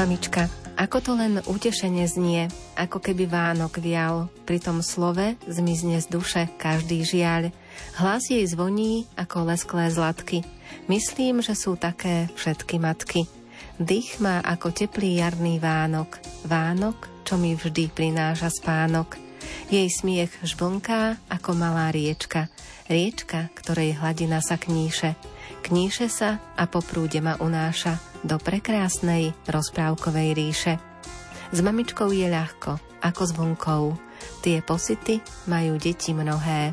Mamička, ako to len utešenie znie, ako keby Vánok vial, pri tom slove zmizne z duše každý žiaľ. Hlas jej zvoní ako lesklé zlatky. Myslím, že sú také všetky matky. Dých má ako teplý jarný Vánok. Vánok, čo mi vždy prináša spánok. Jej smiech žblnká ako malá riečka. Riečka, ktorej hladina sa kníše. Kníše sa a po prúde ma unáša do prekrásnej rozprávkovej ríše. S mamičkou je ľahko, ako s vlnkou. Tie posity majú deti mnohé.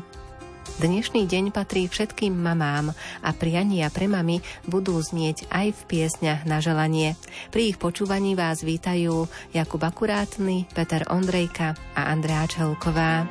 Dnešný deň patrí všetkým mamám a priania pre mami budú znieť aj v piesňach na želanie. Pri ich počúvaní vás vítajú Jakub Akurátny, Peter Ondrejka a Andrea Čelková.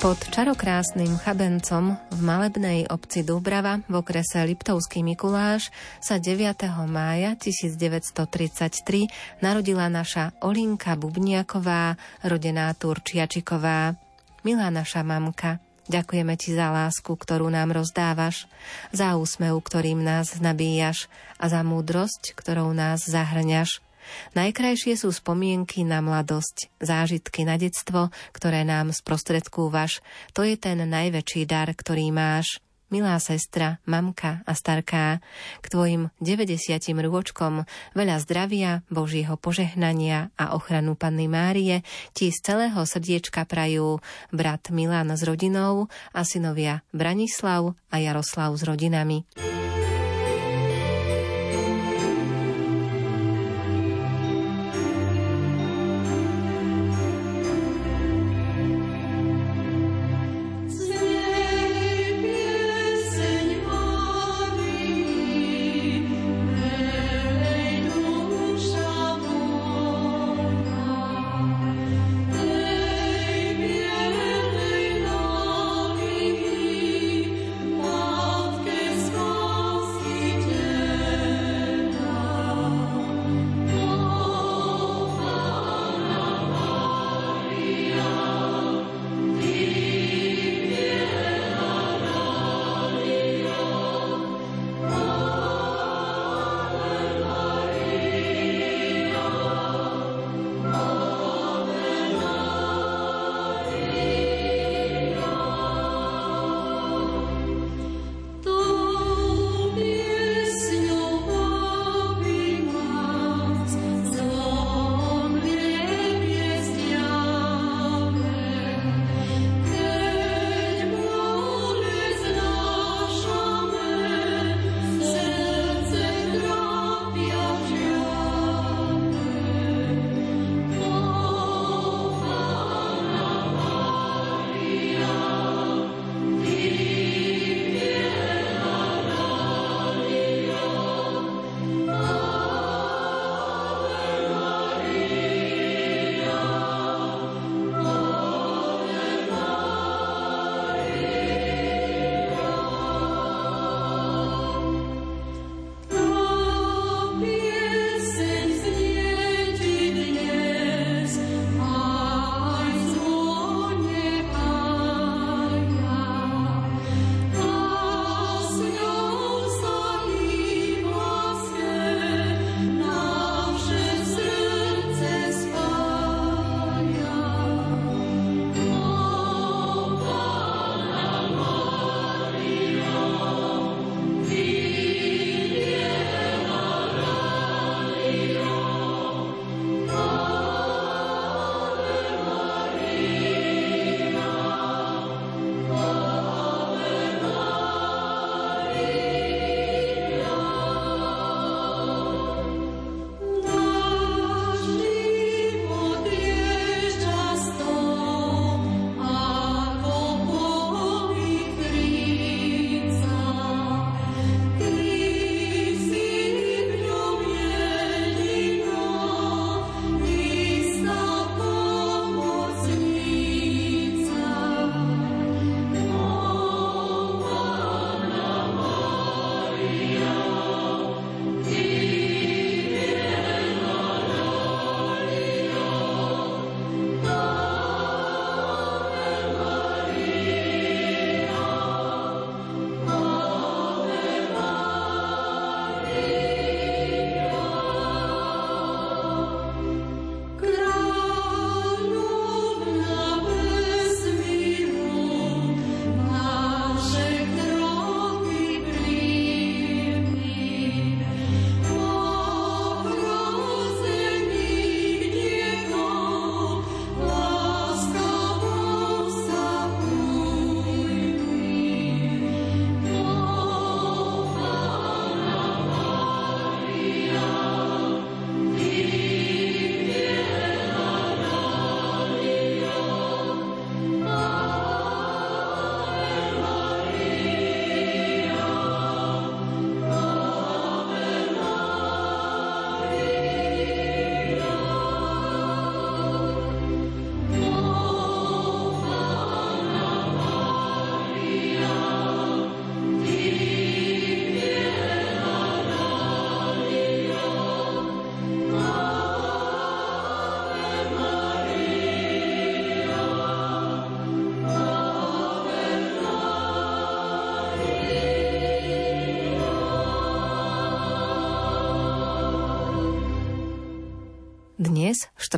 Pod čarokrásnym chabencom v malebnej obci Dubrava v okrese Liptovský Mikuláš sa 9. mája 1933 narodila naša Olinka Bubniaková, rodená Turčiačiková. Milá naša mamka, ďakujeme ti za lásku, ktorú nám rozdávaš, za úsmev, ktorým nás nabíjaš a za múdrosť, ktorou nás zahrňaš. Najkrajšie sú spomienky na mladosť, zážitky na detstvo, ktoré nám sprostredkúvaš. To je ten najväčší dar, ktorý máš. Milá sestra, mamka a starká, k tvojim 90 rôčkom veľa zdravia, Božieho požehnania a ochranu Panny Márie ti z celého srdiečka prajú brat Milan s rodinou a synovia Branislav a Jaroslav s rodinami.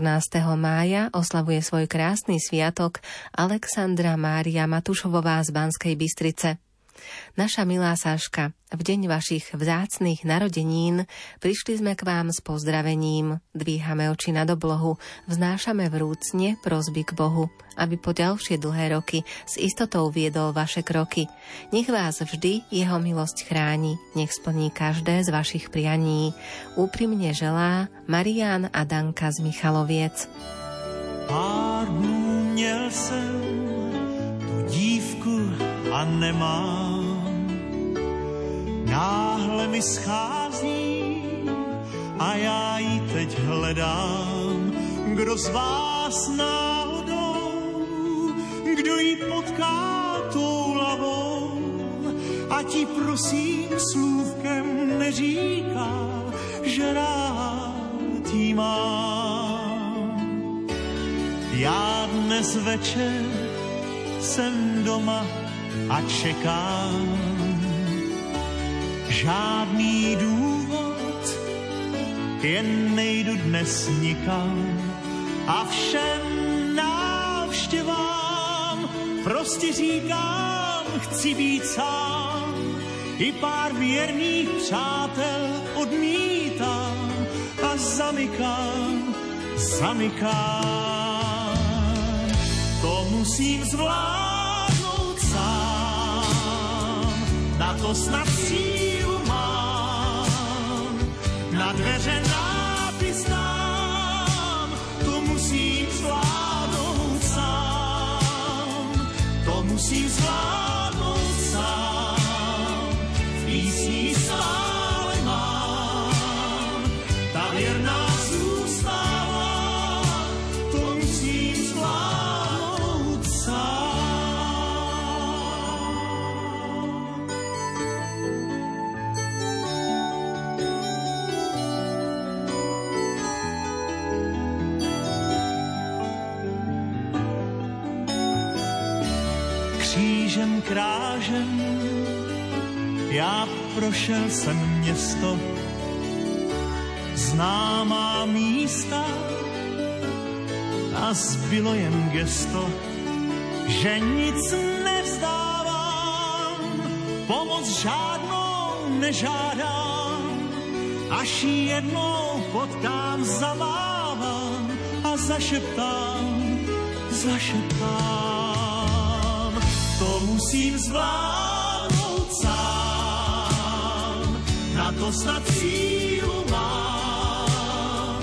14. mája, oslavuje svoj krásny sviatok Alexandra Mária Matušovová z Banskej Bystrice. Naša milá Saška, v deň vašich vzácných narodenín prišli sme k vám s pozdravením. Dvíhame oči nad oblohu, vznášame vrúcne prosby k Bohu, aby po ďalšie dlhé roky s istotou viedol vaše kroky. Nech vás vždy jeho milosť chráni, nech splní každé z vašich prianí. Úprimne želá Marián a Danka z Michaloviec. Pár dnů měl jsem tu dívku a nemám. Náhle mi schází a já ji teď hledám. Kdo z vás náhodou, kdo ji potká tou lavou, a ti prosím slůvkem neříká, že rád jí mám. Já dnes večer jsem doma a čekám. Žádný důvod, jen nejdu dnes nikam a všem návštěvám prostě říkám, chci být sám. I pár věrných přátel odmítám a zamykám, zamykám. To musím zvládnout na to snad mám. Na dveře nápis dám, to musím zvládnout sám. To musím zvládnout prošel jsem město, známá místa a zbylo jen gesto, že nic nevzdávám, pomoc žádnou nežádám, až jednou potkám, zamávám a zašeptám, zašeptám. To musím zvládnout to snad sílu mám,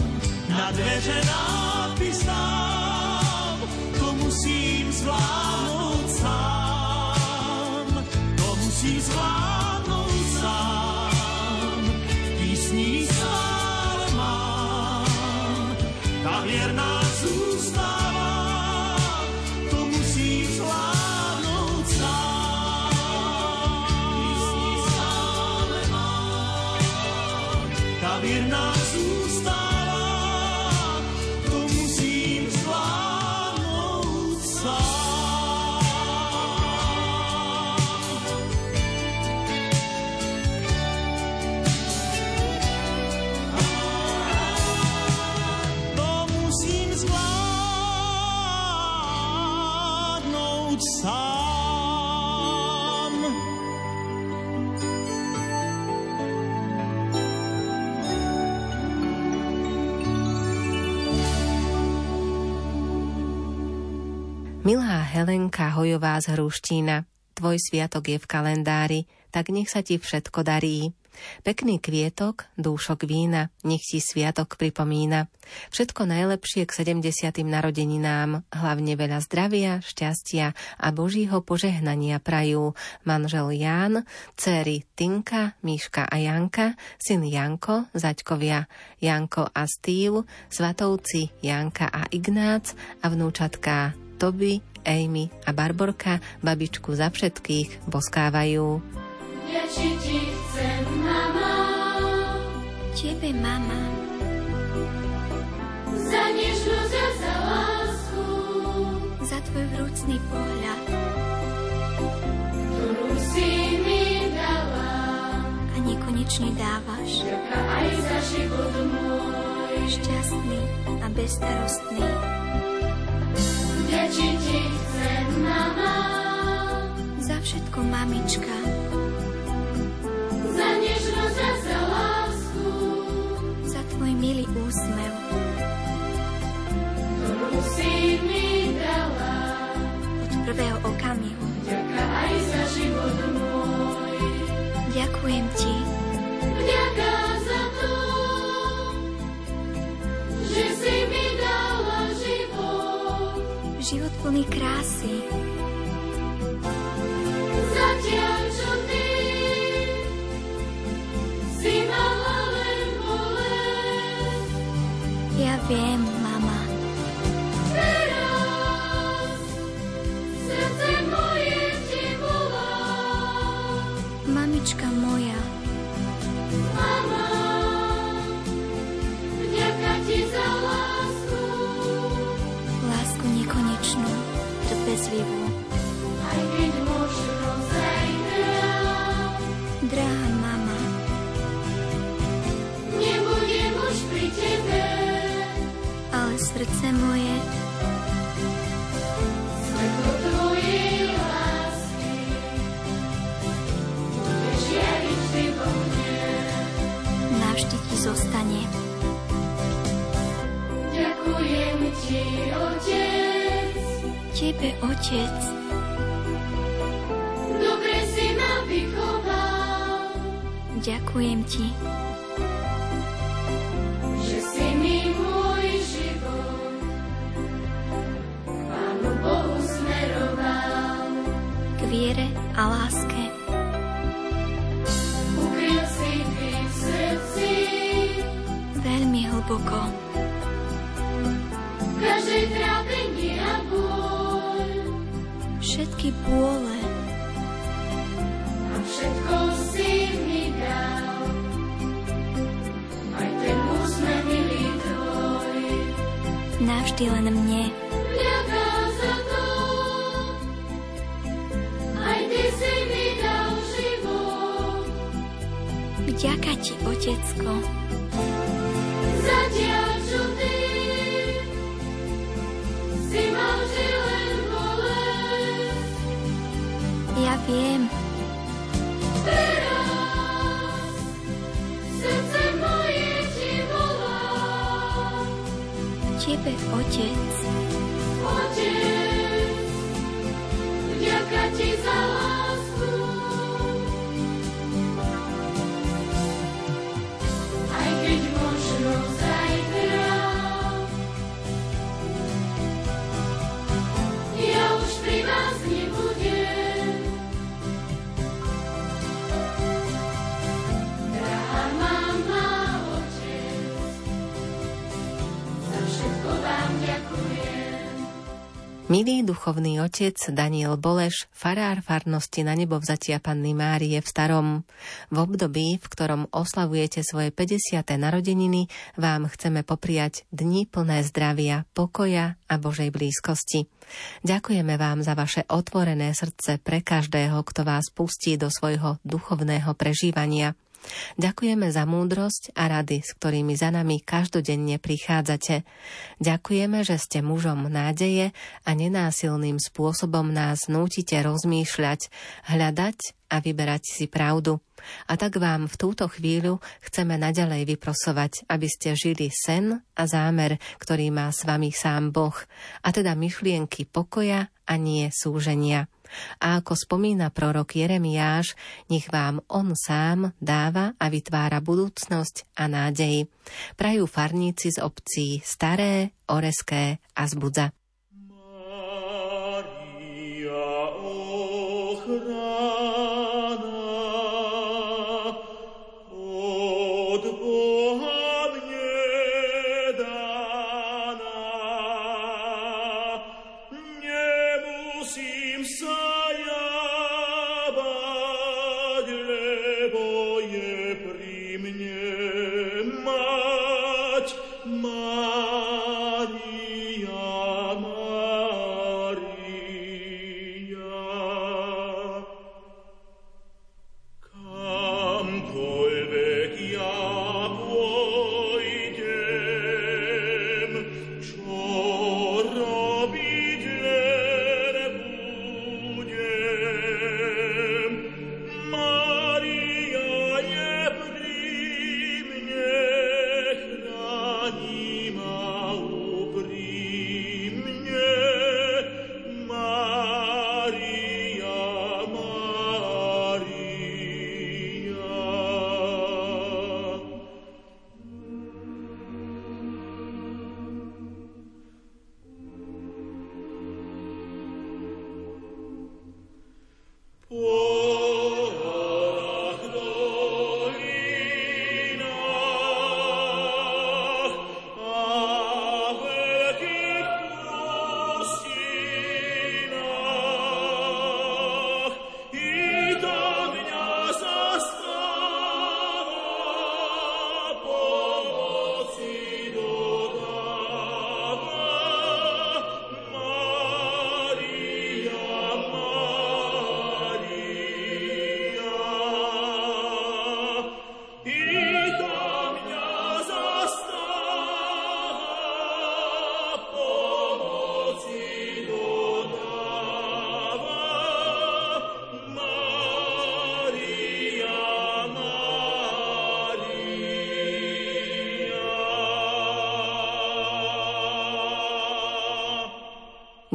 na dveře nápis dám, to musím zvládnout sám. To musím zvládnout sám, písní stále mám, ta věrná Helenka Hojová z Hruštína, tvoj sviatok je v kalendári, tak nech sa ti všetko darí. Pekný kvietok, dúšok vína, nech ti sviatok pripomína. Všetko najlepšie k 70. narodeninám, hlavne veľa zdravia, šťastia a Božího požehnania prajú manžel Ján, céry Tinka, Míška a Janka, syn Janko, zaťkovia Janko a Steve, svatovci Janka a Ignác a vnúčatká Toby, Amy a Barborka babičku za všetkých boskávajú. Ti chcem, mama. Tebe, mama. Za nežnosť a za lásku. Za tvoj vrúcný pohľad. Ktorú si mi dala. A nekonečne dávaš. Ďaká aj za život môj. šťastný a bezstarostný. Vďačiť ti chcem, mama, Za všetko, mamička, za nežnosť a za lásku, za tvoj milý úsmev, ktorú si mi dala. od prvého okamihu. Vďaka aj za život môj, Ďakujem ti, vďaka za to, že si mi. Život plný krásy, Zatiaľ, čo ty si mala len bolesť, ja viem, mama, teraz srdce moje ti volá. mamička moja, vo mne. navždy ti zostane. Ďakujem ti, Otec, Tebe, Otec, dobre si ma vychoval, ďakujem ti, že si mi môj viere a láske, Ukryl si ty v srdci. Veľmi hlboko, každej trápenie a bôľ všetky bôle, a všetko si mi dal. Aj ten úsmev milý tvoj, navždy len mne, ti, Otecko, Milý duchovný otec Daniel Boleš, farár farnosti na nebo vzatia Panny Márie v Starom. V období, v ktorom oslavujete svoje 50. narodeniny, vám chceme popriať dni plné zdravia, pokoja a Božej blízkosti. Ďakujeme vám za vaše otvorené srdce pre každého, kto vás pustí do svojho duchovného prežívania. Ďakujeme za múdrosť a rady, s ktorými za nami každodenne prichádzate. Ďakujeme, že ste mužom nádeje a nenásilným spôsobom nás nútite rozmýšľať, hľadať a vyberať si pravdu. A tak vám v túto chvíľu chceme naďalej vyprosovať, aby ste žili sen a zámer, ktorý má s vami sám Boh, a teda myšlienky pokoja a nie súženia. A ako spomína prorok Jeremiáš, nech vám on sám dáva a vytvára budúcnosť a nádej. Prajú farníci z obcí Staré, Oreské a Zbudza. Pri mne mať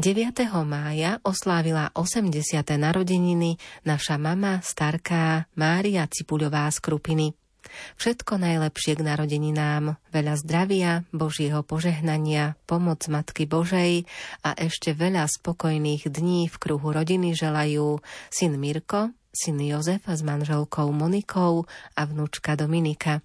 9. mája oslávila 80. narodeniny naša mama, starká Mária Cipuľová z Krupiny. Všetko najlepšie k narodeninám, veľa zdravia, Božieho požehnania, pomoc Matky Božej a ešte veľa spokojných dní v kruhu rodiny želajú syn Mirko, syn Jozef s manželkou Monikou a vnúčka Dominika.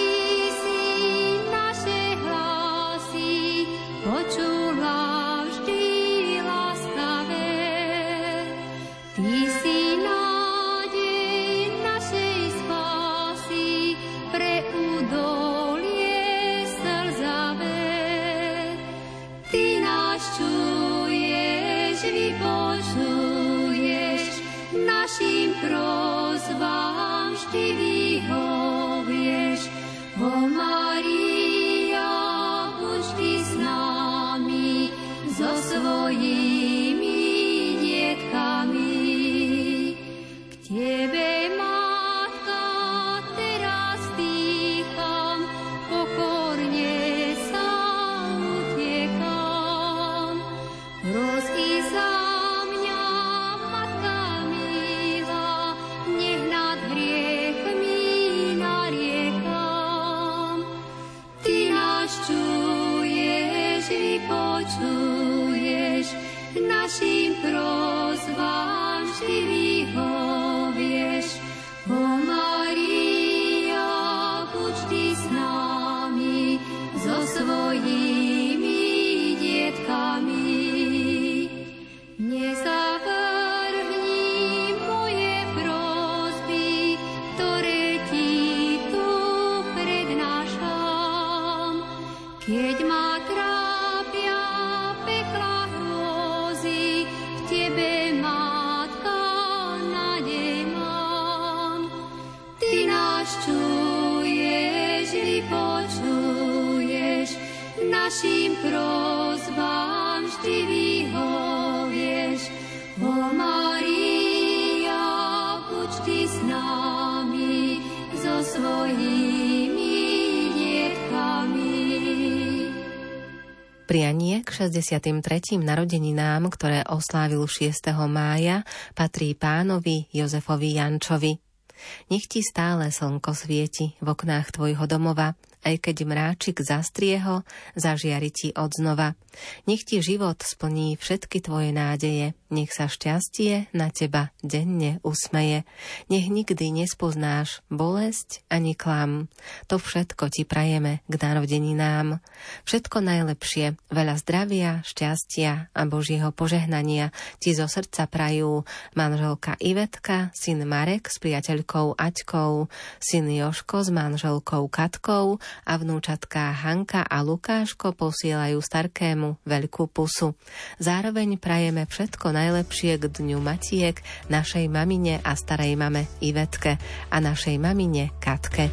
63. narodeninám, ktoré oslávil 6. mája, patrí pánovi Jozefovi Jančovi. Nech ti stále slnko svieti v oknách tvojho domova, aj keď mráčik zastrieho, zažiari ti odznova. Nech ti život splní všetky tvoje nádeje, nech sa šťastie na teba denne usmeje. Nech nikdy nespoznáš bolesť ani klam. To všetko ti prajeme k narodeninám. Všetko najlepšie, veľa zdravia, šťastia a Božieho požehnania ti zo srdca prajú manželka Ivetka, syn Marek s priateľkou Aťkou, syn Joško s manželkou Katkou a vnúčatká Hanka a Lukáško posielajú starkému veľkú pusu. Zároveň prajeme všetko najlepšie k Dňu Matiek našej mamine a starej mame Ivetke a našej mamine Katke.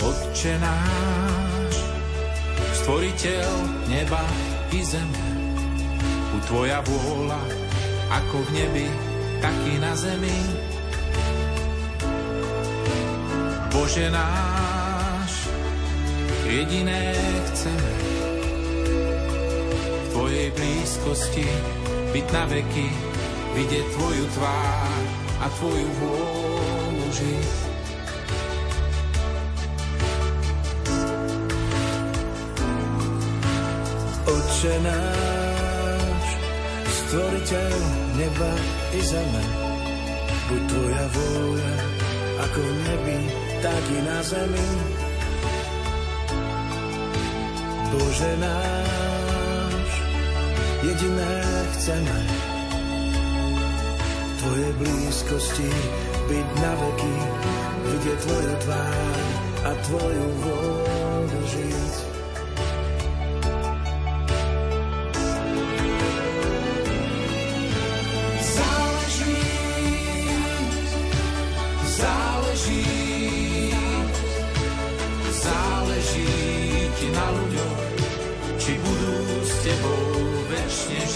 Otče náš, stvoriteľ neba i zeme, u Tvoja vôľa, ako v nebi, tak i na zemi. Bože náš, jediné chceme, Tvojej blízkosti byť na veky, vidieť Tvoju tvár a Tvoju vôľu žiť. Oče náš, stvoriteľ neba i zeme, buď Tvoja vôľa, ako v nebi, tak i na zemi. Bože náš, jediné chceme Tvoje blízkosti byť na veky, vidieť Tvoju tvár a Tvoju vôľu žiť.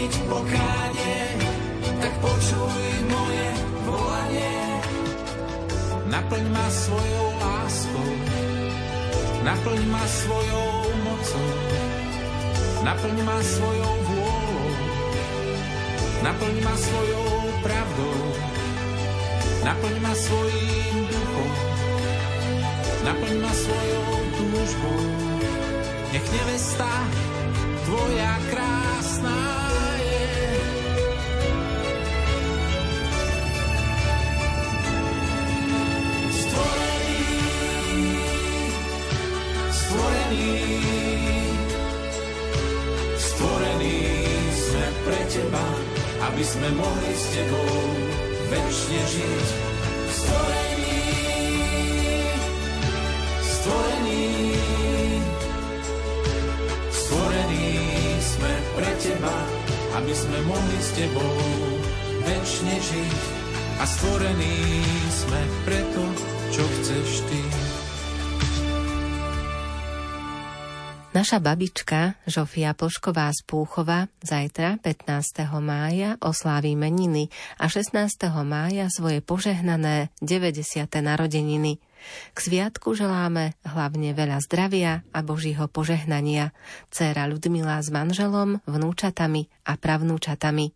činiť pokánie, tak počuj moje volanie. Naplň ma svojou láskou, naplň ma svojou mocou, naplň ma svojou vôľou, naplň ma svojou pravdou, naplň ma svojím duchom, naplň ma svojou túžbou. Nech nevesta tvoja krásna aby sme mohli s Tebou väčšine žiť. Stvorení, stvorení, stvorení sme pre Teba, aby sme mohli s Tebou väčšine žiť. A stvorení sme preto, čo chceš Ty. Naša babička Žofia Plšková z Púchova zajtra 15. mája osláví meniny a 16. mája svoje požehnané 90. narodeniny. K sviatku želáme hlavne veľa zdravia a Božího požehnania. Céra Ľudmila s manželom, vnúčatami a pravnúčatami.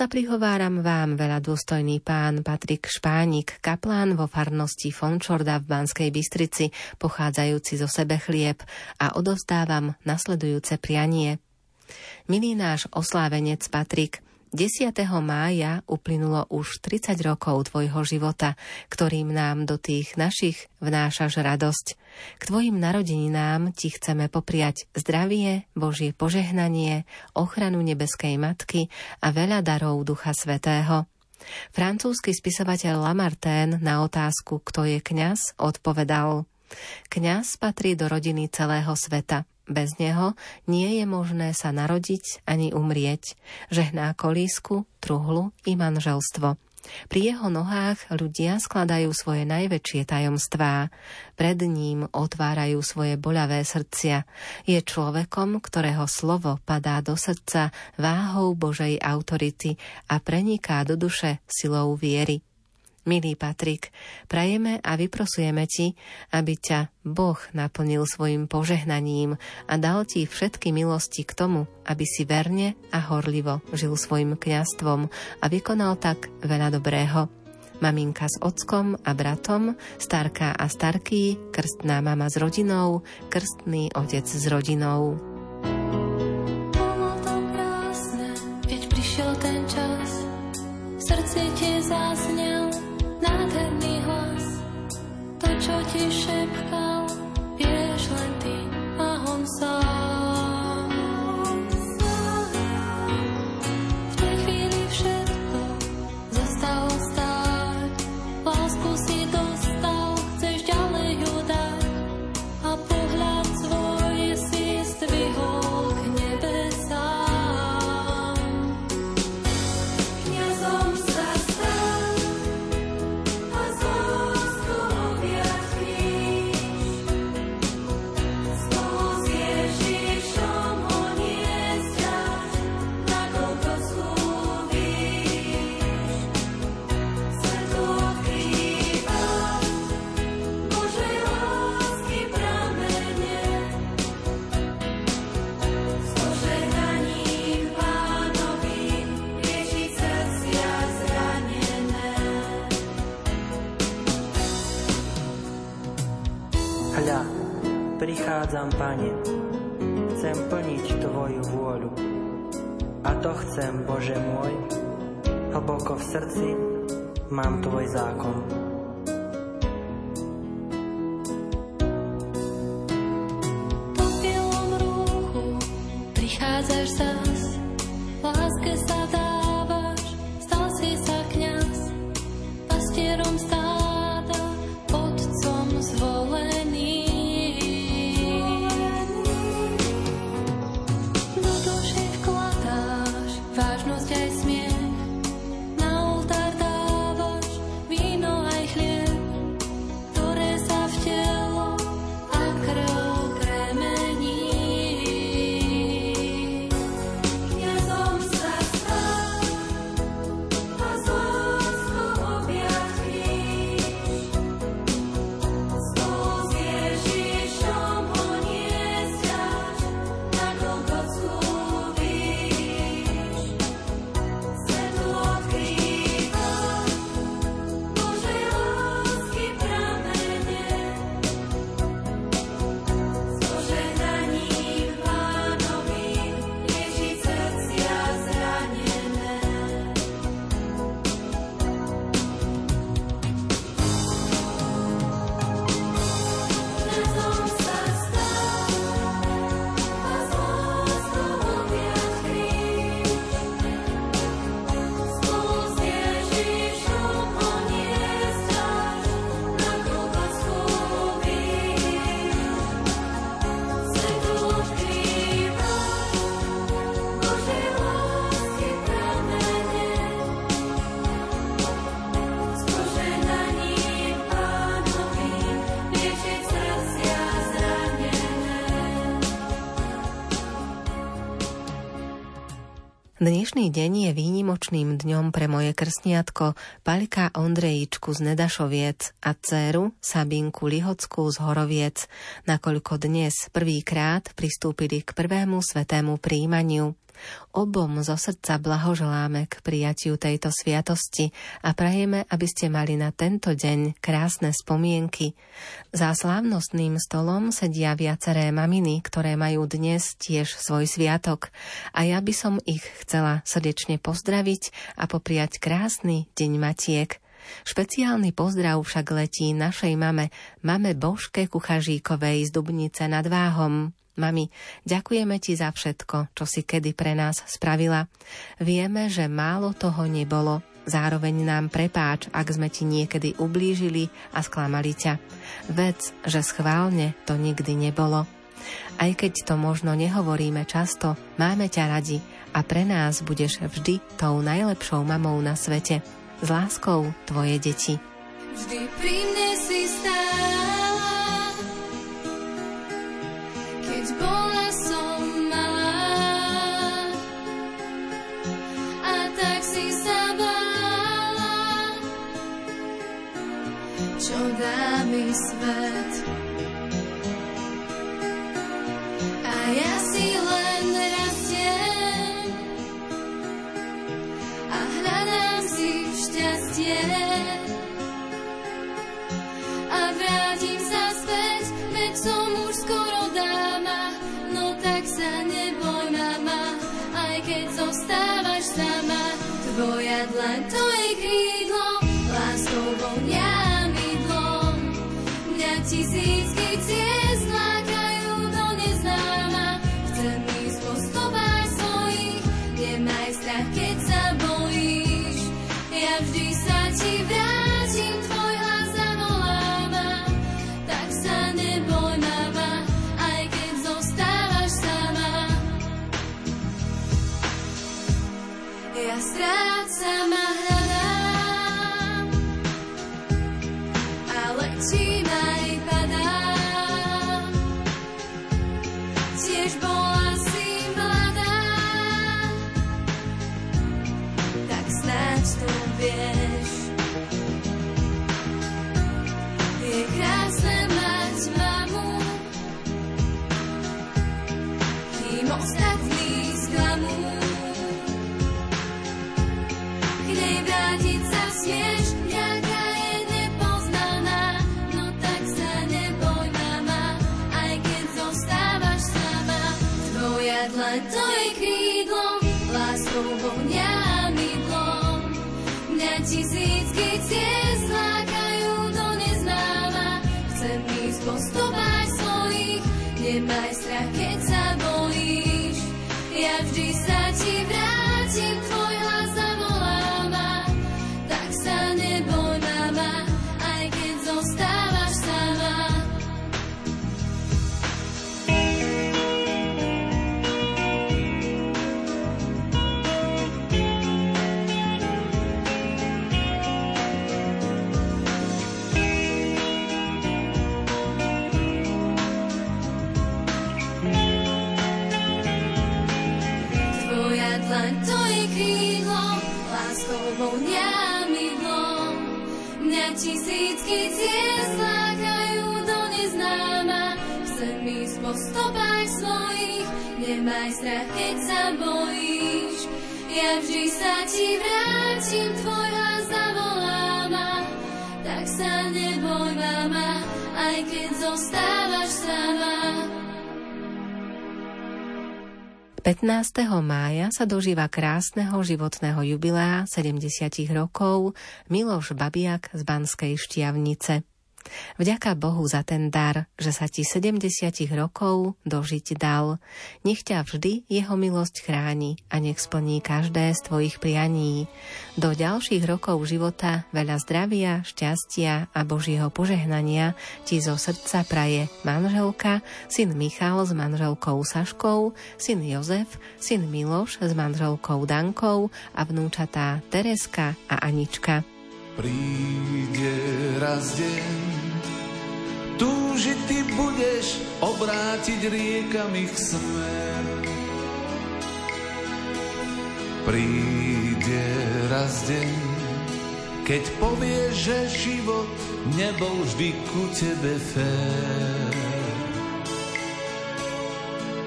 Sa prihováram vám, veľa dôstojný pán Patrik Špánik, kaplán vo farnosti Fončorda v Banskej Bystrici, pochádzajúci zo sebe chlieb a odovzdávam nasledujúce prianie. Milý náš oslávenec Patrik, 10. mája uplynulo už 30 rokov tvojho života, ktorým nám do tých našich vnášaš radosť. K tvojim narodeninám ti chceme popriať zdravie, Božie požehnanie, ochranu nebeskej Matky a veľa darov Ducha Svetého. Francúzsky spisovateľ Lamartine na otázku, kto je kňaz, odpovedal Kňaz patrí do rodiny celého sveta. Bez neho nie je možné sa narodiť ani umrieť. Žehná kolísku, truhlu i manželstvo. Pri jeho nohách ľudia skladajú svoje najväčšie tajomstvá. Pred ním otvárajú svoje boľavé srdcia. Je človekom, ktorého slovo padá do srdca váhou Božej autority a preniká do duše silou viery. Milý Patrik, prajeme a vyprosujeme ti, aby ťa Boh naplnil svojim požehnaním a dal ti všetky milosti k tomu, aby si verne a horlivo žil svojim kňastvom a vykonal tak veľa dobrého. Maminka s ockom a bratom, starka a starký, krstná mama s rodinou, krstný otec s rodinou. Čo ti šepkal, prichádzam, Pane, chcem plniť Tvoju vôľu. A to chcem, Bože môj, hlboko v srdci mám Tvoj zákon. Po bielom rúchu prichádzaš zas, láske sa dávaš, Dnešný deň je výnimočným dňom pre moje krstniatko Palika Ondrejičku z Nedašoviec a dceru Sabinku Lihockú z Horoviec, nakoľko dnes prvýkrát pristúpili k prvému svetému príjmaniu. Obom zo srdca blahoželáme k prijatiu tejto sviatosti a prajeme, aby ste mali na tento deň krásne spomienky. Za slávnostným stolom sedia viaceré maminy, ktoré majú dnes tiež svoj sviatok a ja by som ich chcela srdečne pozdraviť a popriať krásny deň matiek. Špeciálny pozdrav však letí našej mame, mame Božke Kuchažíkovej z Dubnice nad Váhom. Mami, ďakujeme ti za všetko, čo si kedy pre nás spravila. Vieme, že málo toho nebolo, zároveň nám prepáč, ak sme ti niekedy ublížili a sklamali ťa. Vec, že schválne to nikdy nebolo. Aj keď to možno nehovoríme často, máme ťa radi a pre nás budeš vždy tou najlepšou mamou na svete. S láskou tvoje deti. Vždy pri mne si stále dá Dlaň to je krídlo, láskou vonia mydlom. Mňa tisícky ciest lákajú do neznáma. Chcem ísť po stopách svojich, nemaj strach, keď sa bojíš. Ja vždy sa ti vrátim, tvoj hlas zavoláma. Tak sa neboj, mama, aj keď zostávaš sama. 15. mája sa dožíva krásneho životného jubilea 70 rokov Miloš Babiak z Banskej Štiavnice. Vďaka Bohu za ten dar, že sa ti 70 rokov dožiť dal. Nech ťa vždy jeho milosť chráni a nech splní každé z tvojich prianí. Do ďalších rokov života veľa zdravia, šťastia a Božieho požehnania ti zo srdca praje manželka, syn Michal s manželkou Saškou, syn Jozef, syn Miloš s manželkou Dankou a vnúčatá Tereska a Anička. Príde raz deň, túžiť ty budeš obrátiť riekami ich smer. Príde raz deň, keď povieš, že život nebol vždy ku tebe fér.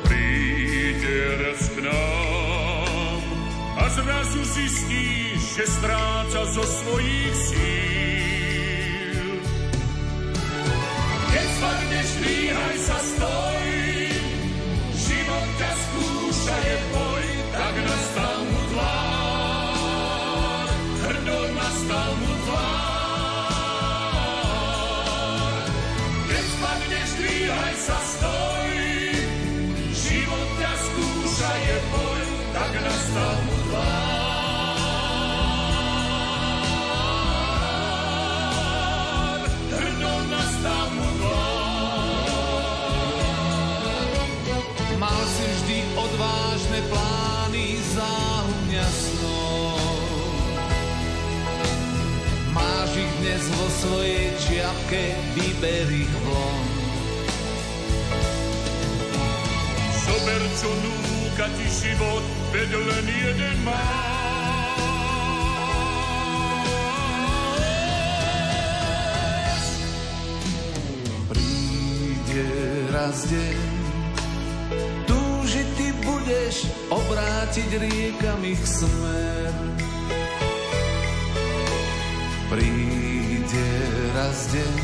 Príde raz k nám a zrazu zistíš, že stráca zo svojich síl. Keď spadneš, dvíhaj sa, stoj, vo svojej čiapke, vyber ich von. Zober, čo núka ti život, veď len jeden má. Príde raz deň, túžiť ty budeš obrátiť riekam ich smer. Príde raz deň,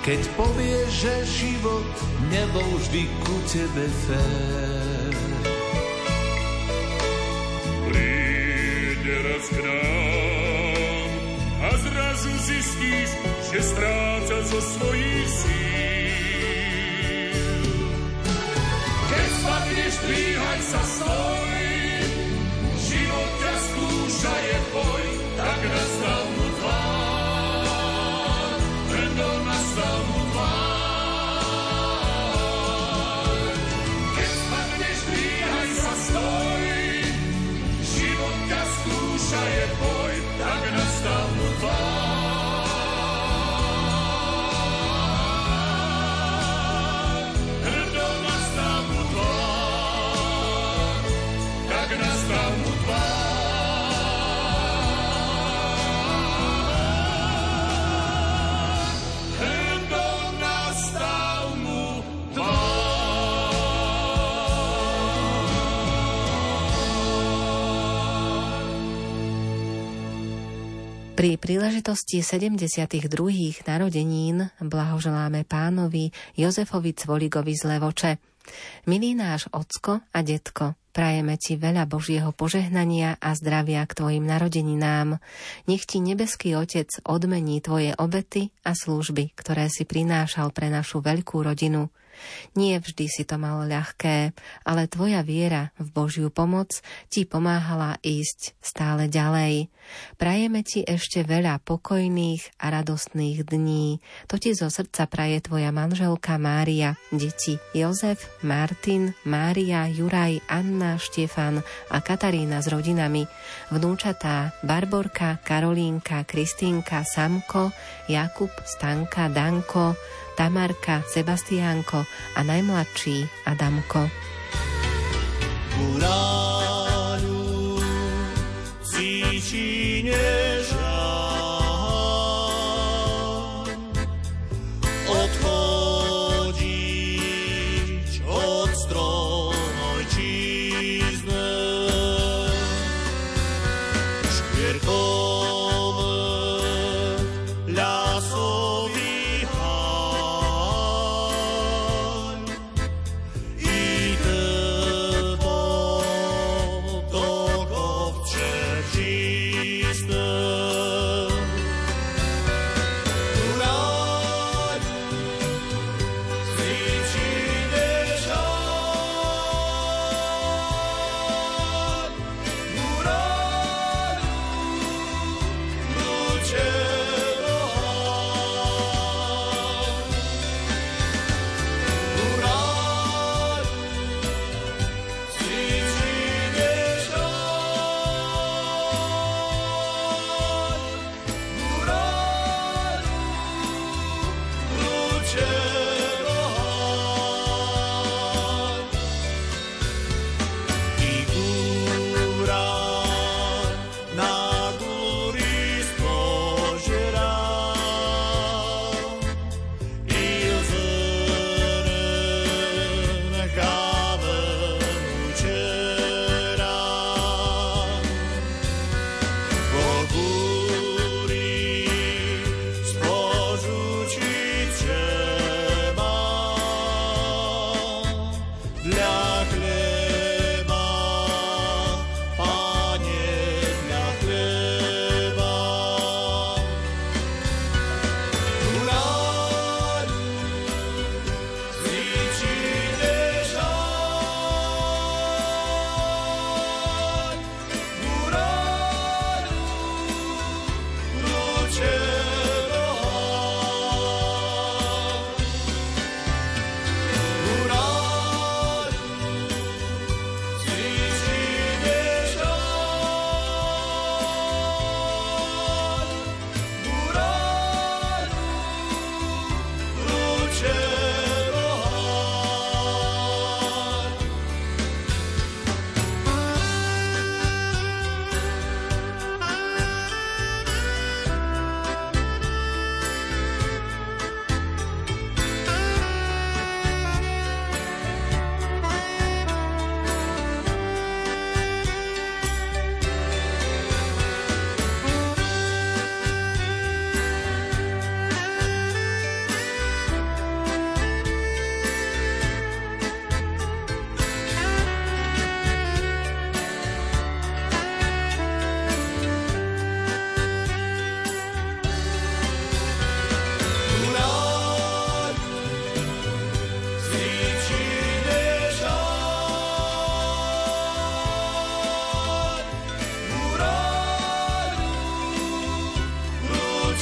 keď povieš, že život nebol vždy ku tebe fér. Príde raz k nám a zrazu zistíš, že stráca zo svojich síl. Keď spadneš, dvíhaj sa, stoj, život ťa skúša, je boj, tak nastal Pri príležitosti 72. narodenín blahoželáme pánovi Jozefovi Cvoligovi z Levoče. Milý náš ocko a detko, prajeme ti veľa Božieho požehnania a zdravia k tvojim narodeninám. Nech ti nebeský Otec odmení tvoje obety a služby, ktoré si prinášal pre našu veľkú rodinu. Nie vždy si to malo ľahké, ale tvoja viera v Božiu pomoc ti pomáhala ísť stále ďalej. Prajeme ti ešte veľa pokojných a radostných dní. To ti zo srdca praje tvoja manželka Mária, deti Jozef, Martin, Mária, Juraj, Anna, Štefan a Katarína s rodinami, vnúčatá Barborka, Karolínka, Kristínka, Samko, Jakub, Stanka, Danko, Tamarka, Sebastiánko a najmladší Adamko. Uráňu cíči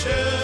future.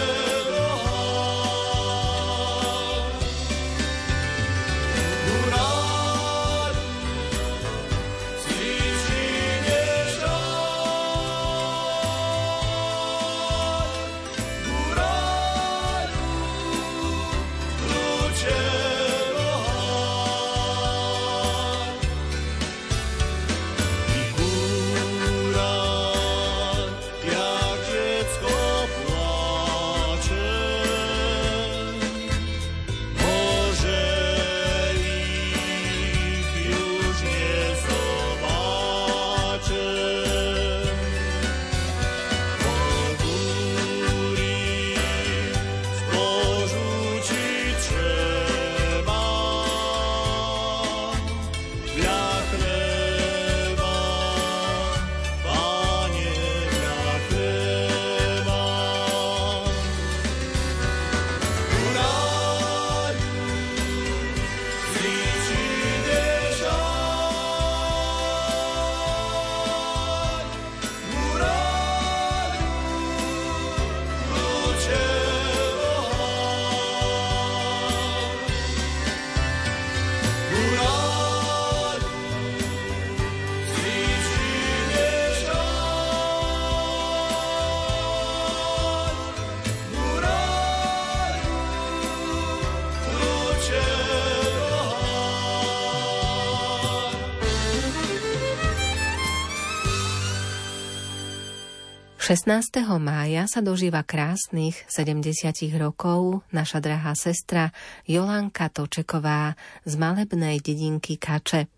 16. mája sa dožíva krásnych 70 rokov naša drahá sestra Jolanka Točeková z malebnej dedinky Kače.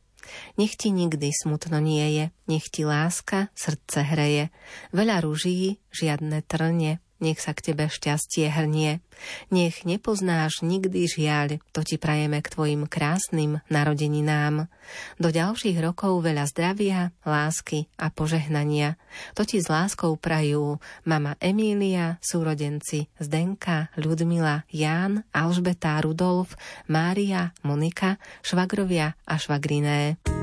Nech ti nikdy smutno nie je, nech ti láska srdce hreje. Veľa ruží, žiadne trne, nech sa k tebe šťastie hrnie. Nech nepoznáš nikdy žiaľ, to ti prajeme k tvojim krásnym narodeninám. Do ďalších rokov veľa zdravia, lásky a požehnania. To ti s láskou prajú mama Emília, súrodenci Zdenka, Ľudmila, Ján, Alžbeta, Rudolf, Mária, Monika, švagrovia a švagriné.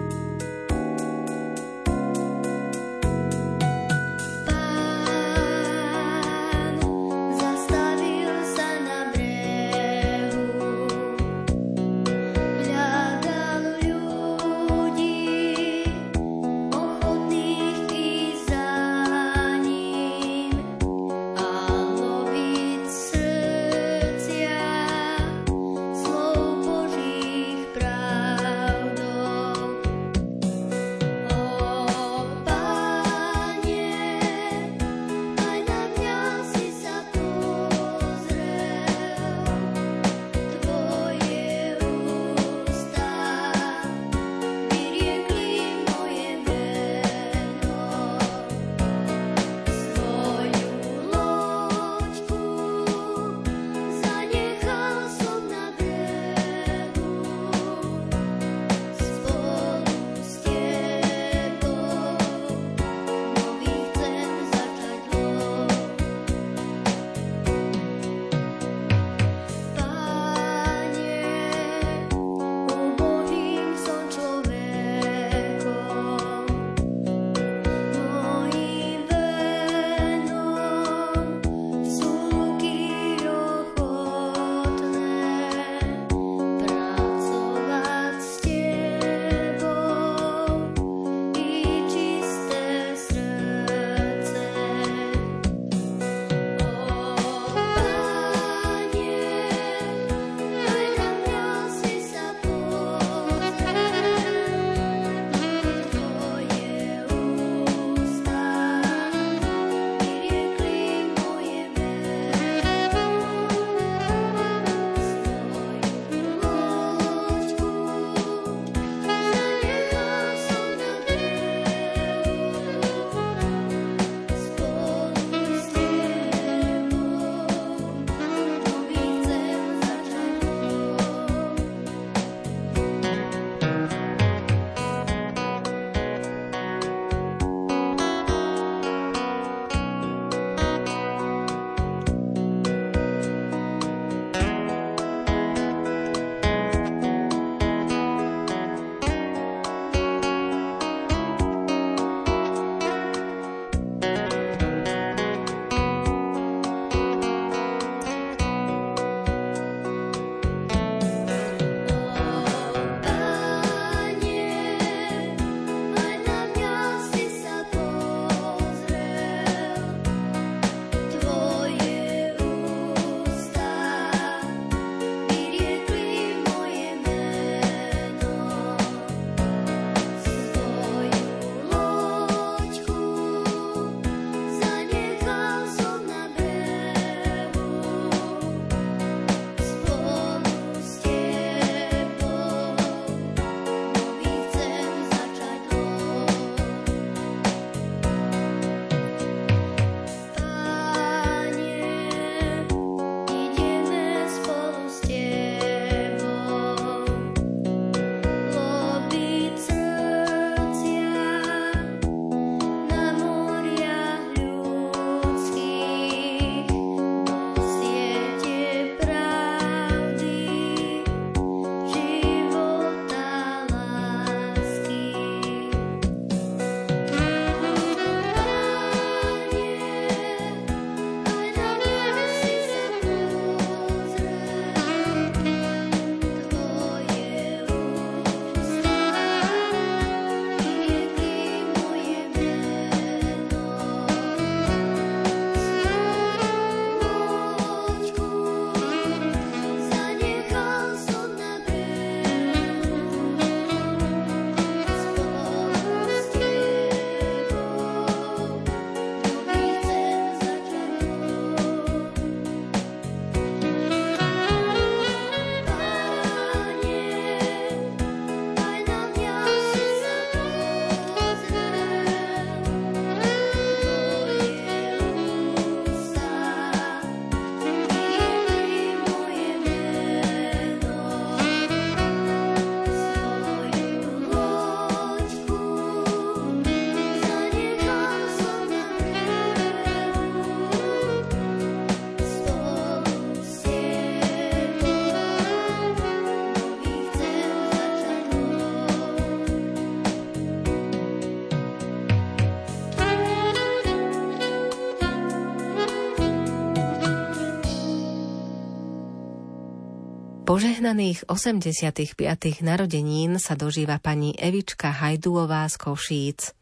Požehnaných 85. narodenín sa dožíva pani Evička Hajduová z Košíc.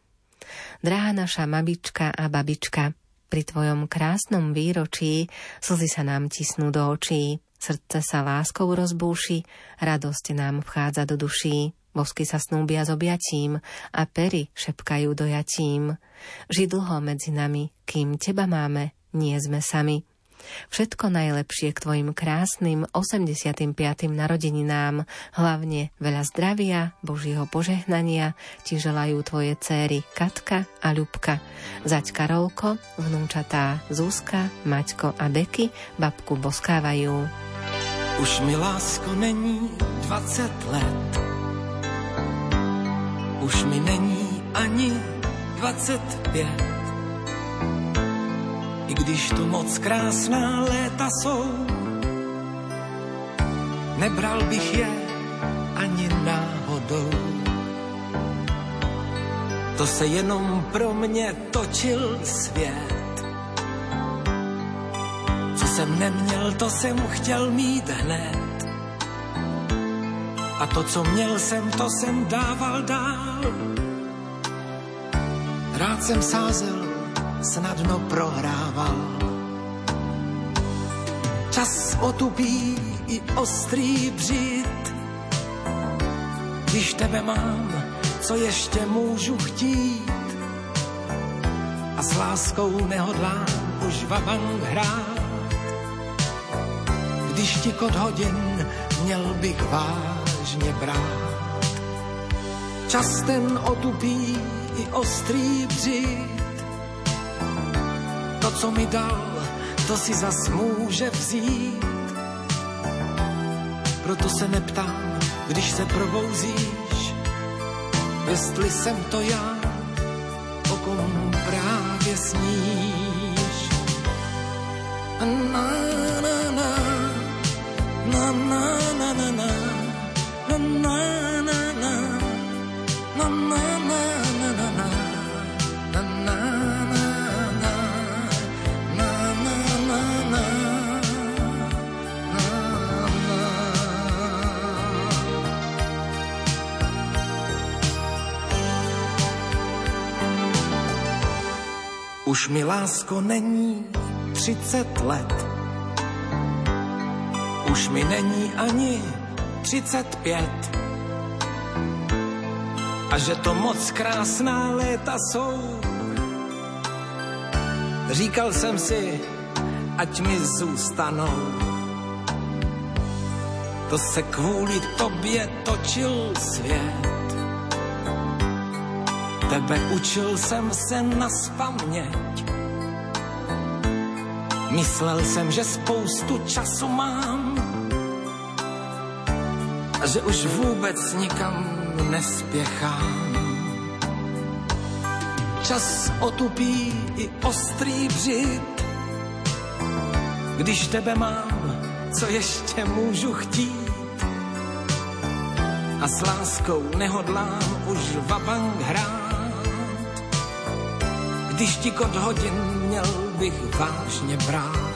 Drahá naša mamička a babička, pri tvojom krásnom výročí slzy sa nám tisnú do očí, srdce sa láskou rozbúši, radosť nám vchádza do duší. Vosky sa snúbia s objatím a pery šepkajú dojatím. Ži dlho medzi nami, kým teba máme, nie sme sami. Všetko najlepšie k tvojim krásnym 85. narodeninám, hlavne veľa zdravia, Božieho požehnania ti želajú tvoje céry Katka a Ľubka, zať Karolko, vnúčatá Zuzka, Maťko a Beky babku boskávajú. Už mi lásko není 20 let, už mi není ani 25 když tu moc krásná léta jsou, nebral bych je ani náhodou. To se jenom pro mě točil svět. Co jsem neměl, to jsem chtěl mít hned. A to, co měl jsem, to jsem dával dál. Rád jsem sázel snadno prohrával. Čas otupí i ostrý břit, když tebe mám, co ještě můžu chtít. A s láskou nehodlám už vabank hrát. Když ti kod hodin měl bych vážně brát. Čas ten otupí i ostrý břit, to, co mi dal, to si zas může vzít. Proto se neptám, když se probouzíš, jestli jsem to já, o kom právě sníš. Už mi lásko není 30 let. Už mi není ani 35. A že to moc krásná léta jsou. Říkal jsem si, ať mi zůstanou. To se kvůli tobě točil svět. Tebe učil jsem se na spaměť. Myslel jsem, že spoustu času mám že už vůbec nikam nespěchám. Čas otupí i ostrý břit, když tebe mám, co ještě můžu chtít. A s láskou nehodlám už vabank hrát když ti kod hodin měl bych vážně brát.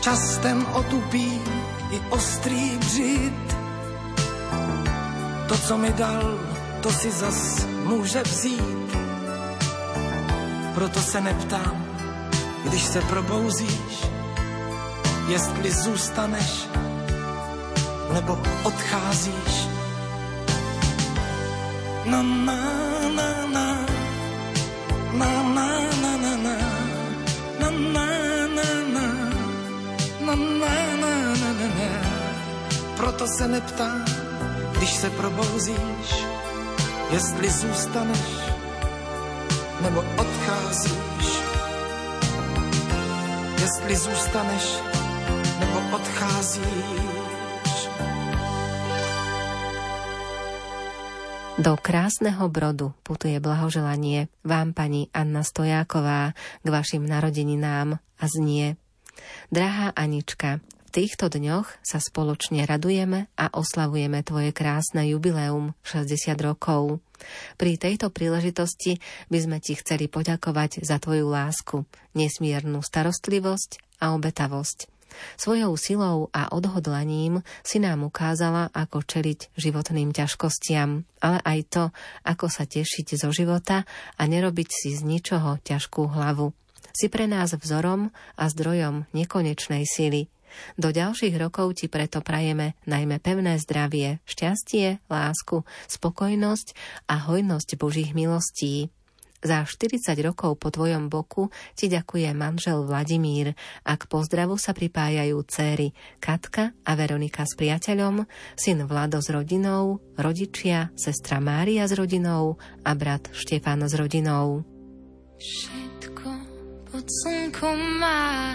Čas ten otupí i ostrý břit. To, co mi dal, to si zas může vzít. Proto se neptám, když se probouzíš, jestli zůstaneš nebo odcházíš. Na, na, Proto se neptám, když se probouzíš, jestli zůstaneš nebo odcházíš. Jestli zůstaneš nebo odcházíš. Do krásneho brodu putuje blahoželanie vám, pani Anna Stojáková, k vašim narodeninám a znie. Drahá Anička, týchto dňoch sa spoločne radujeme a oslavujeme tvoje krásne jubileum 60 rokov. Pri tejto príležitosti by sme ti chceli poďakovať za tvoju lásku, nesmiernu starostlivosť a obetavosť. Svojou silou a odhodlaním si nám ukázala, ako čeliť životným ťažkostiam, ale aj to, ako sa tešiť zo života a nerobiť si z ničoho ťažkú hlavu. Si pre nás vzorom a zdrojom nekonečnej sily. Do ďalších rokov ti preto prajeme najmä pevné zdravie, šťastie, lásku, spokojnosť a hojnosť Božích milostí. Za 40 rokov po tvojom boku ti ďakuje manžel Vladimír a k pozdravu sa pripájajú céry Katka a Veronika s priateľom, syn Vlado s rodinou, rodičia, sestra Mária s rodinou a brat Štefan s rodinou. Všetko pod slnkom má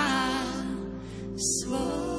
love.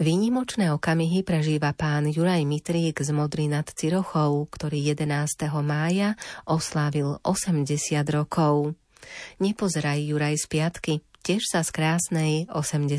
Výnimočné okamihy prežíva pán Juraj Mitrík z Modry nad Cirochou, ktorý 11. mája oslávil 80 rokov. Nepozeraj Juraj z piatky, tiež sa z krásnej 80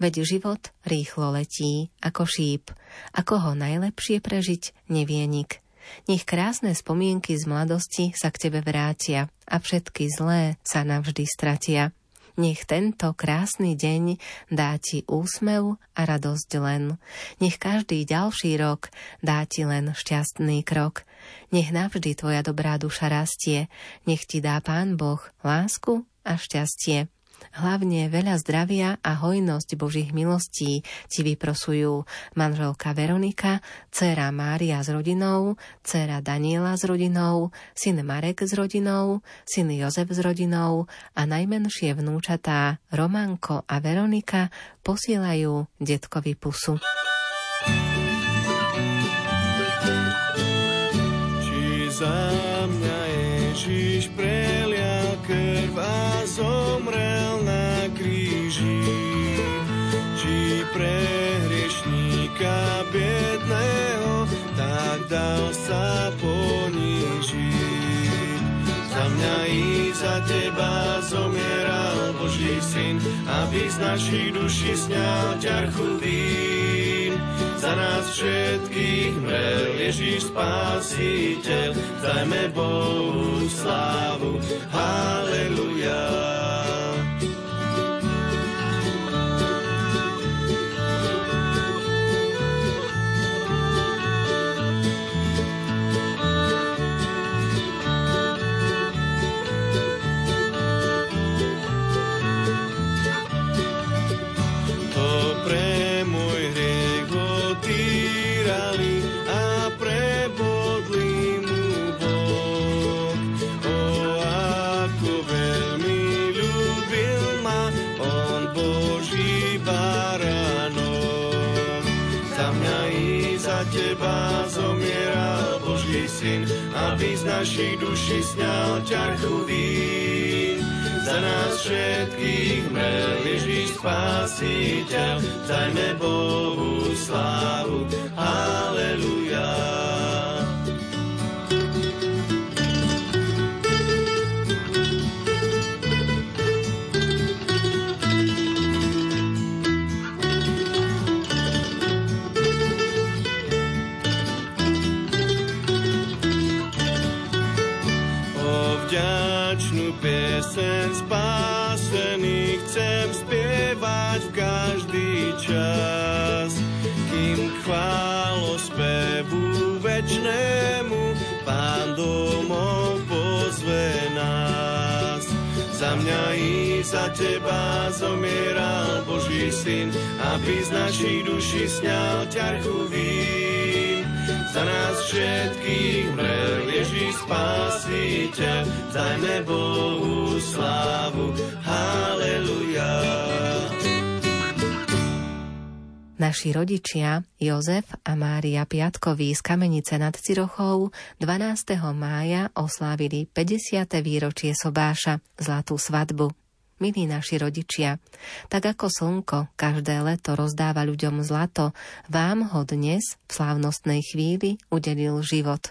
Veď život rýchlo letí, ako šíp. Ako ho najlepšie prežiť, nevie nik. Nech krásne spomienky z mladosti sa k tebe vrátia a všetky zlé sa navždy stratia. Nech tento krásny deň dá ti úsmev a radosť len. Nech každý ďalší rok dá ti len šťastný krok. Nech navždy tvoja dobrá duša rastie. Nech ti dá Pán Boh lásku a šťastie. Hlavne veľa zdravia a hojnosť Božích milostí ti vyprosujú manželka Veronika, dcera Mária s rodinou, dcera Daniela s rodinou, syn Marek s rodinou, syn Jozef s rodinou a najmenšie vnúčatá Romanko a Veronika posielajú detkovi pusu. Či dal sa ponížiť. Za mňa i za teba zomieral Boží syn, aby z našich duší sňal ťarchu vín. Za nás všetkých mrel Ježíš Spasiteľ, dajme Bohu slávu. Halleluja. Našich duší sňal ťarchu vín. Za nás všetkých mrel Ježíš Spasiteľ, dajme Bohu slávu. Halleluja. Piesen spásený chcem spievať v každý čas, kým k chválospevu večnému Pán domov pozve nás. Za mňa i za teba zomieral Boží syn, aby z našich duší sňal ťarchu vín. Za nás všetkých mrel Ježíš Spasiteľ, dajme Bohu slávu. Halleluja. Naši rodičia Jozef a Mária Piatkoví z Kamenice nad Cirochou 12. mája oslávili 50. výročie Sobáša, Zlatú svadbu. Milí naši rodičia, tak ako slnko každé leto rozdáva ľuďom zlato, vám ho dnes v slávnostnej chvíli udelil život.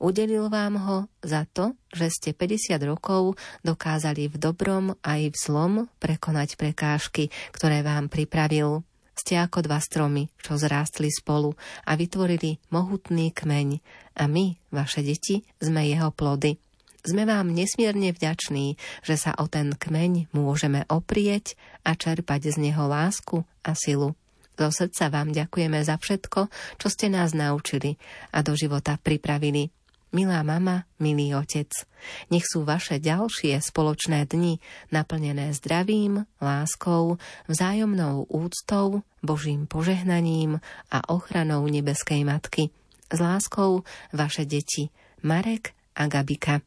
Udelil vám ho za to, že ste 50 rokov dokázali v dobrom aj v zlom prekonať prekážky, ktoré vám pripravil. Ste ako dva stromy, čo zrástli spolu a vytvorili mohutný kmeň a my, vaše deti, sme jeho plody. Sme vám nesmierne vďační, že sa o ten kmeň môžeme oprieť a čerpať z neho lásku a silu. Zo srdca vám ďakujeme za všetko, čo ste nás naučili a do života pripravili. Milá mama, milý otec, nech sú vaše ďalšie spoločné dni naplnené zdravím, láskou, vzájomnou úctou, Božím požehnaním a ochranou nebeskej matky. S láskou vaše deti Marek a Gabika.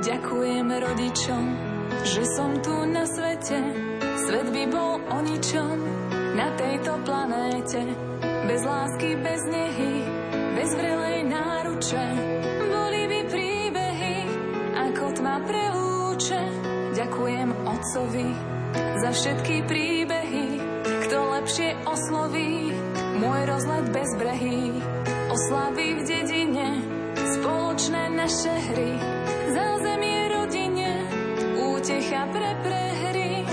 Ďakujem rodičom, že som tu na svete, by bol o ničom na tejto planéte. Bez lásky, bez nehy, bez vrelej náruče. Boli by príbehy, ako tma prelúče. Ďakujem Otcovi za všetky príbehy, kto lepšie osloví môj rozlet bez brehy. Oslavy v dedine, spoločné naše hry, zázemie rodine, útecha pre prehry.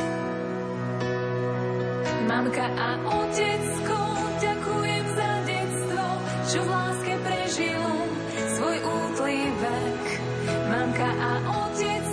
Mamka a otecko, ďakujem za detstvo, čo v láske prežilo svoj útlý vek. Mamka a otecko,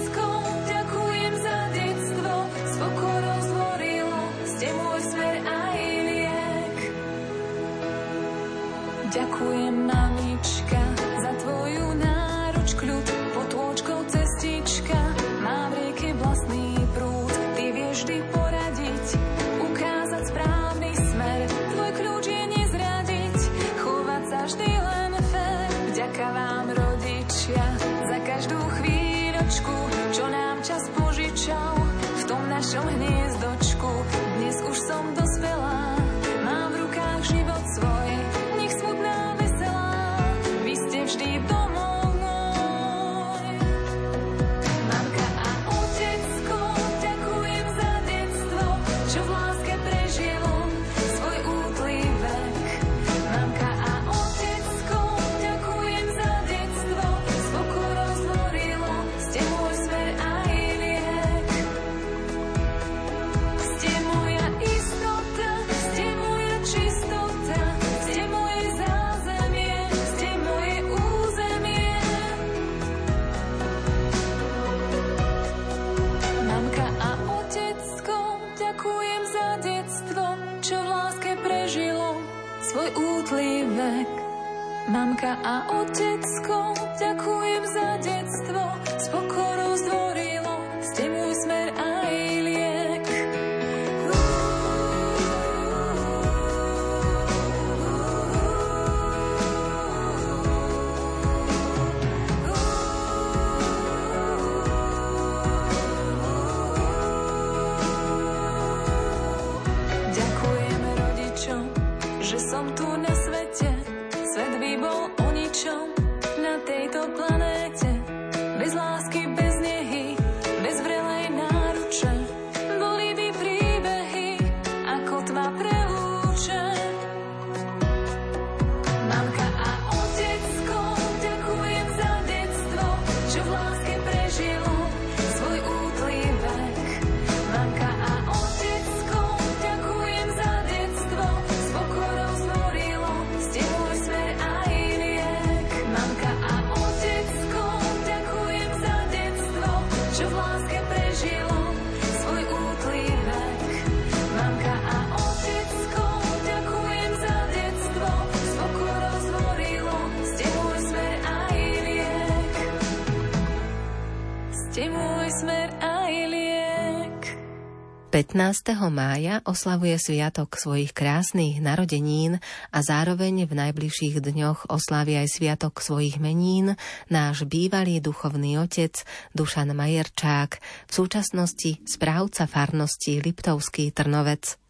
15. mája oslavuje sviatok svojich krásnych narodenín a zároveň v najbližších dňoch oslaví aj sviatok svojich menín náš bývalý duchovný otec Dušan Majerčák, v súčasnosti správca farnosti Liptovský Trnovec.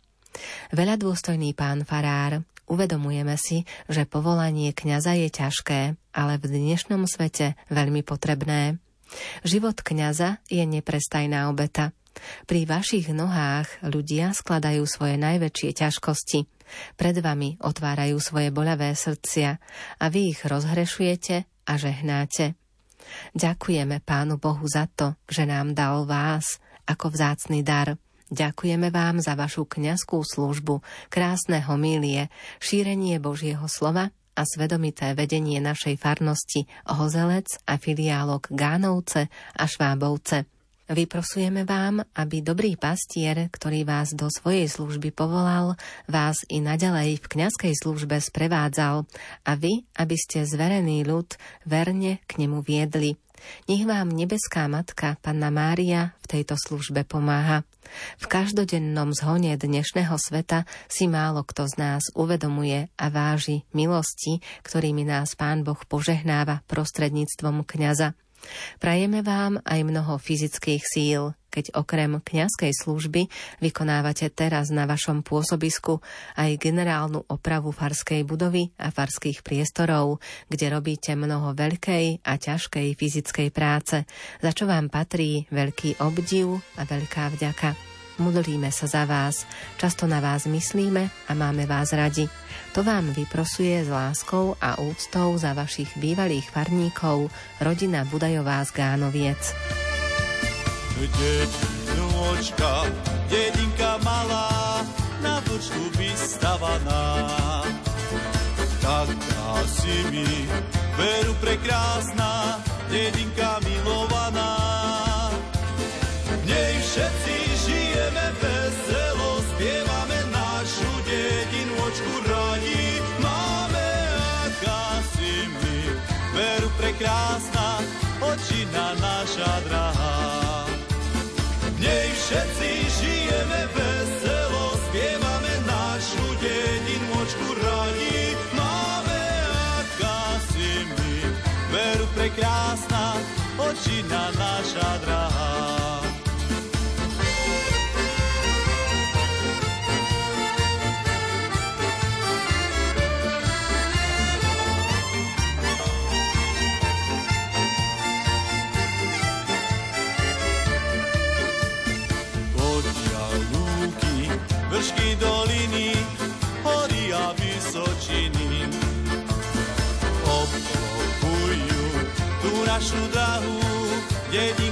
Veľa dôstojný pán farár, uvedomujeme si, že povolanie kňaza je ťažké, ale v dnešnom svete veľmi potrebné. Život kňaza je neprestajná obeta. Pri vašich nohách ľudia skladajú svoje najväčšie ťažkosti. Pred vami otvárajú svoje boľavé srdcia a vy ich rozhrešujete a žehnáte. Ďakujeme Pánu Bohu za to, že nám dal vás ako vzácny dar. Ďakujeme vám za vašu kňazskú službu, krásne homílie, šírenie Božieho slova a svedomité vedenie našej farnosti Hozelec a filiálok Gánovce a Švábovce. Vyprosujeme vám, aby dobrý pastier, ktorý vás do svojej služby povolal, vás i naďalej v kňazskej službe sprevádzal a vy, aby ste zverený ľud verne k nemu viedli. Nech vám nebeská matka, Panna Mária, v tejto službe pomáha. V každodennom zhone dnešného sveta si málo kto z nás uvedomuje a váži milosti, ktorými nás Pán Boh požehnáva prostredníctvom kňaza. Prajeme vám aj mnoho fyzických síl, keď okrem kňazskej služby vykonávate teraz na vašom pôsobisku aj generálnu opravu farskej budovy a farských priestorov, kde robíte mnoho veľkej a ťažkej fyzickej práce, za čo vám patrí veľký obdiv a veľká vďaka. Modlíme sa za vás, často na vás myslíme a máme vás radi. To vám vyprosuje s láskou a úctou za vašich bývalých farníkov rodina Budajová z Gánoviec. Dedinúčka, dedinka malá, na vlčku vystavaná. Taká si mi, našu drahú dedinku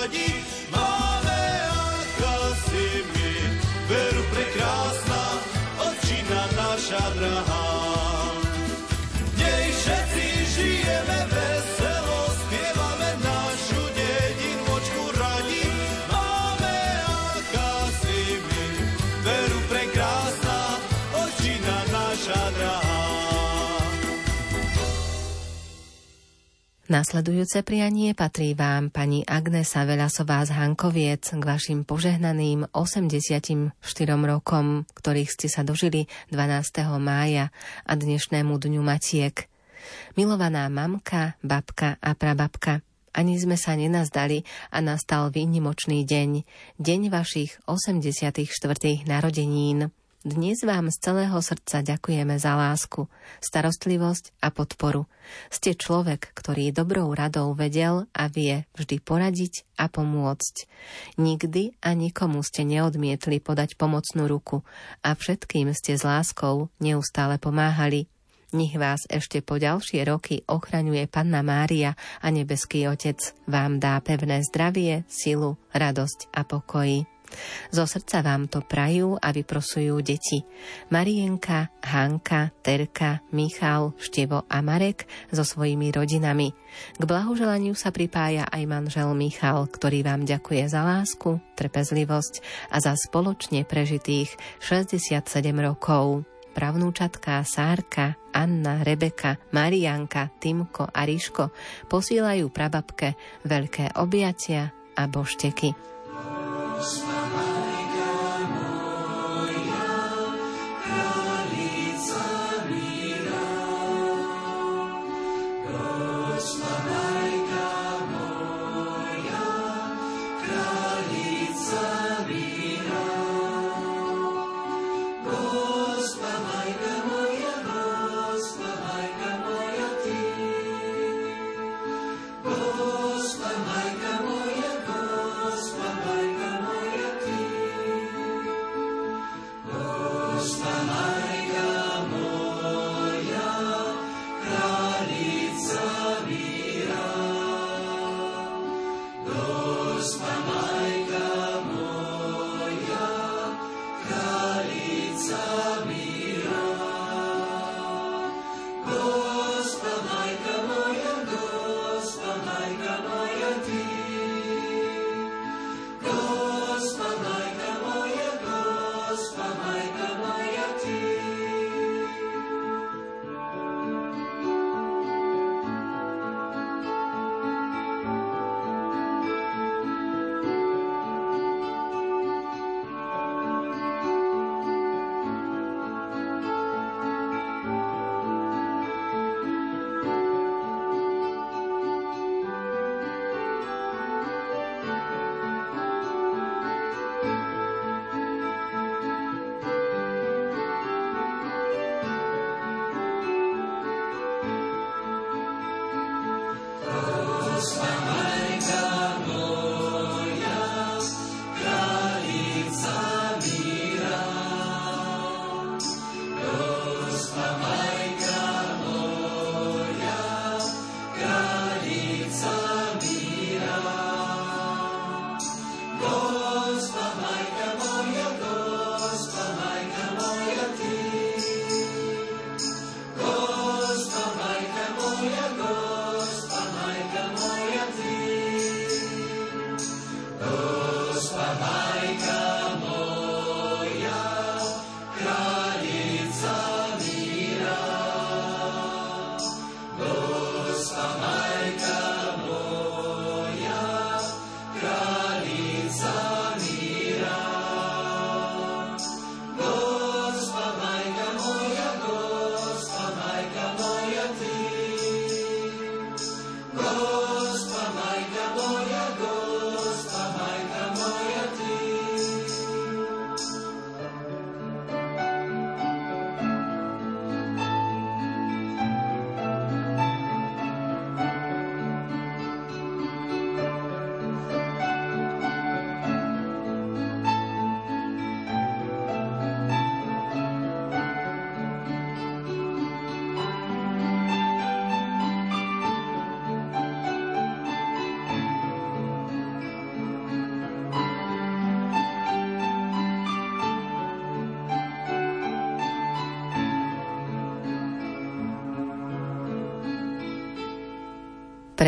radi. Máme aká si mi, veru prekrásna, očina naša drahá. Nasledujúce prianie patrí vám pani Agnesa Velasová z Hankoviec k vašim požehnaným 84 rokom, ktorých ste sa dožili 12. mája a dnešnému dňu Matiek. Milovaná mamka, babka a prababka, ani sme sa nenazdali a nastal výnimočný deň, deň vašich 84. narodenín. Dnes vám z celého srdca ďakujeme za lásku, starostlivosť a podporu. Ste človek, ktorý dobrou radou vedel a vie vždy poradiť a pomôcť. Nikdy a nikomu ste neodmietli podať pomocnú ruku a všetkým ste s láskou neustále pomáhali. Nech vás ešte po ďalšie roky ochraňuje Panna Mária a Nebeský Otec. Vám dá pevné zdravie, silu, radosť a pokoji. Zo srdca vám to prajú a vyprosujú deti. Marienka, Hanka, Terka, Michal, Števo a Marek so svojimi rodinami. K blahoželaniu sa pripája aj manžel Michal, ktorý vám ďakuje za lásku, trpezlivosť a za spoločne prežitých 67 rokov pravnúčatká Sárka, Anna, Rebeka, Marianka, Timko a Ríško posílajú prababke veľké objatia a bošteky. Deus para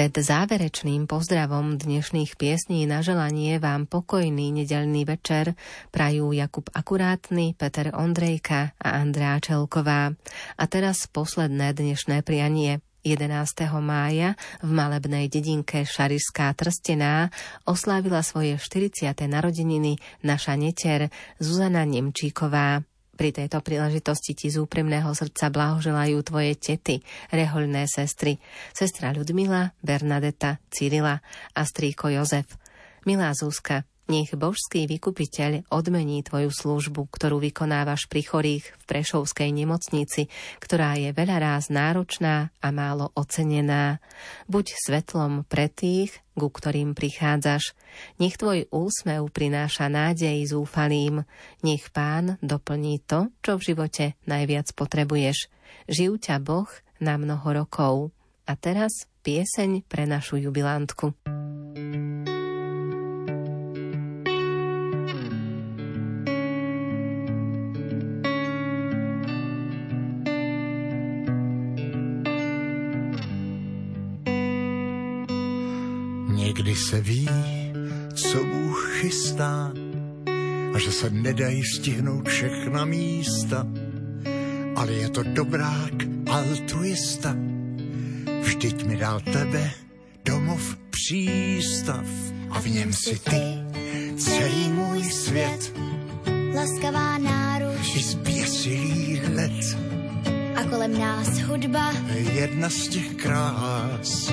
Pred záverečným pozdravom dnešných piesní na želanie vám pokojný nedelný večer prajú Jakub Akurátny, Peter Ondrejka a Andrá Čelková. A teraz posledné dnešné prianie. 11. mája v malebnej dedinke Šarišská Trstená oslávila svoje 40. narodeniny naša neter Zuzana Nemčíková. Pri tejto príležitosti ti z úprimného srdca blahoželajú tvoje tety, rehoľné sestry, sestra Ľudmila, Bernadeta, Cyrila a strýko Jozef. Milá Zúska, Nech božský vykupiteľ odmení tvoju službu, ktorú vykonávaš pri chorých v Prešovskej nemocnici, ktorá je veľa ráz náročná a málo ocenená. Buď svetlom pre tých, ku ktorým prichádzaš. Nech tvoj úsmev prináša nádej zúfalým. Nech pán doplní to, čo v živote najviac potrebuješ. Živ ťa Boh na mnoho rokov. A teraz pieseň pre našu jubilantku. Se ví, co Bůh chystá a že se nedají stihnout všechna místa, ale je to dobrák altruista. Vždyť mi dal tebe domov přístav a v něm si ty celý můj svět. Laskavá náruč i zběsilý let a kolem nás hudba. Jedna z těch krás,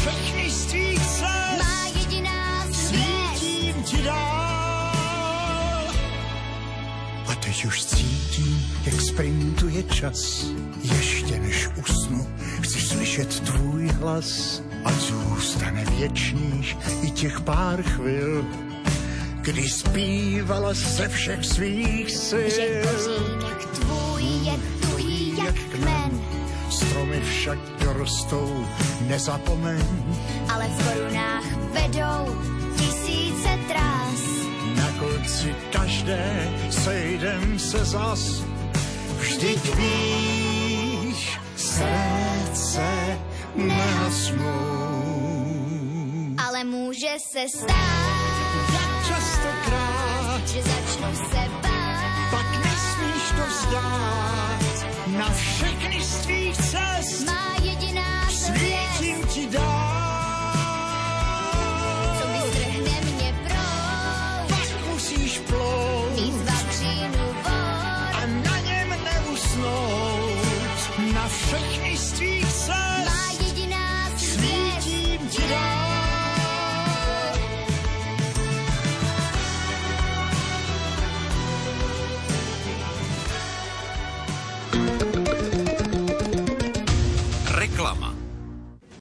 Všechny z tvých cest má jediná svítím ti dál. A teď už cítím, jak sprintuje čas. Ještě než usnu, chci slyšet tvůj hlas. A zůstane věčných i těch pár chvil, kdy zpívala ze všech svých sil. Že však dorostou, nezapomeň. ale v korunách vedou tisíce trás. Na konci každé sejdem se zas. Vždyť víš, srdce nehasnou. Ale může se stát, Jak častokrát, že začnu se bát. pak nesmíš to vzdát. Na všechny z tvých cest Má jediná she died.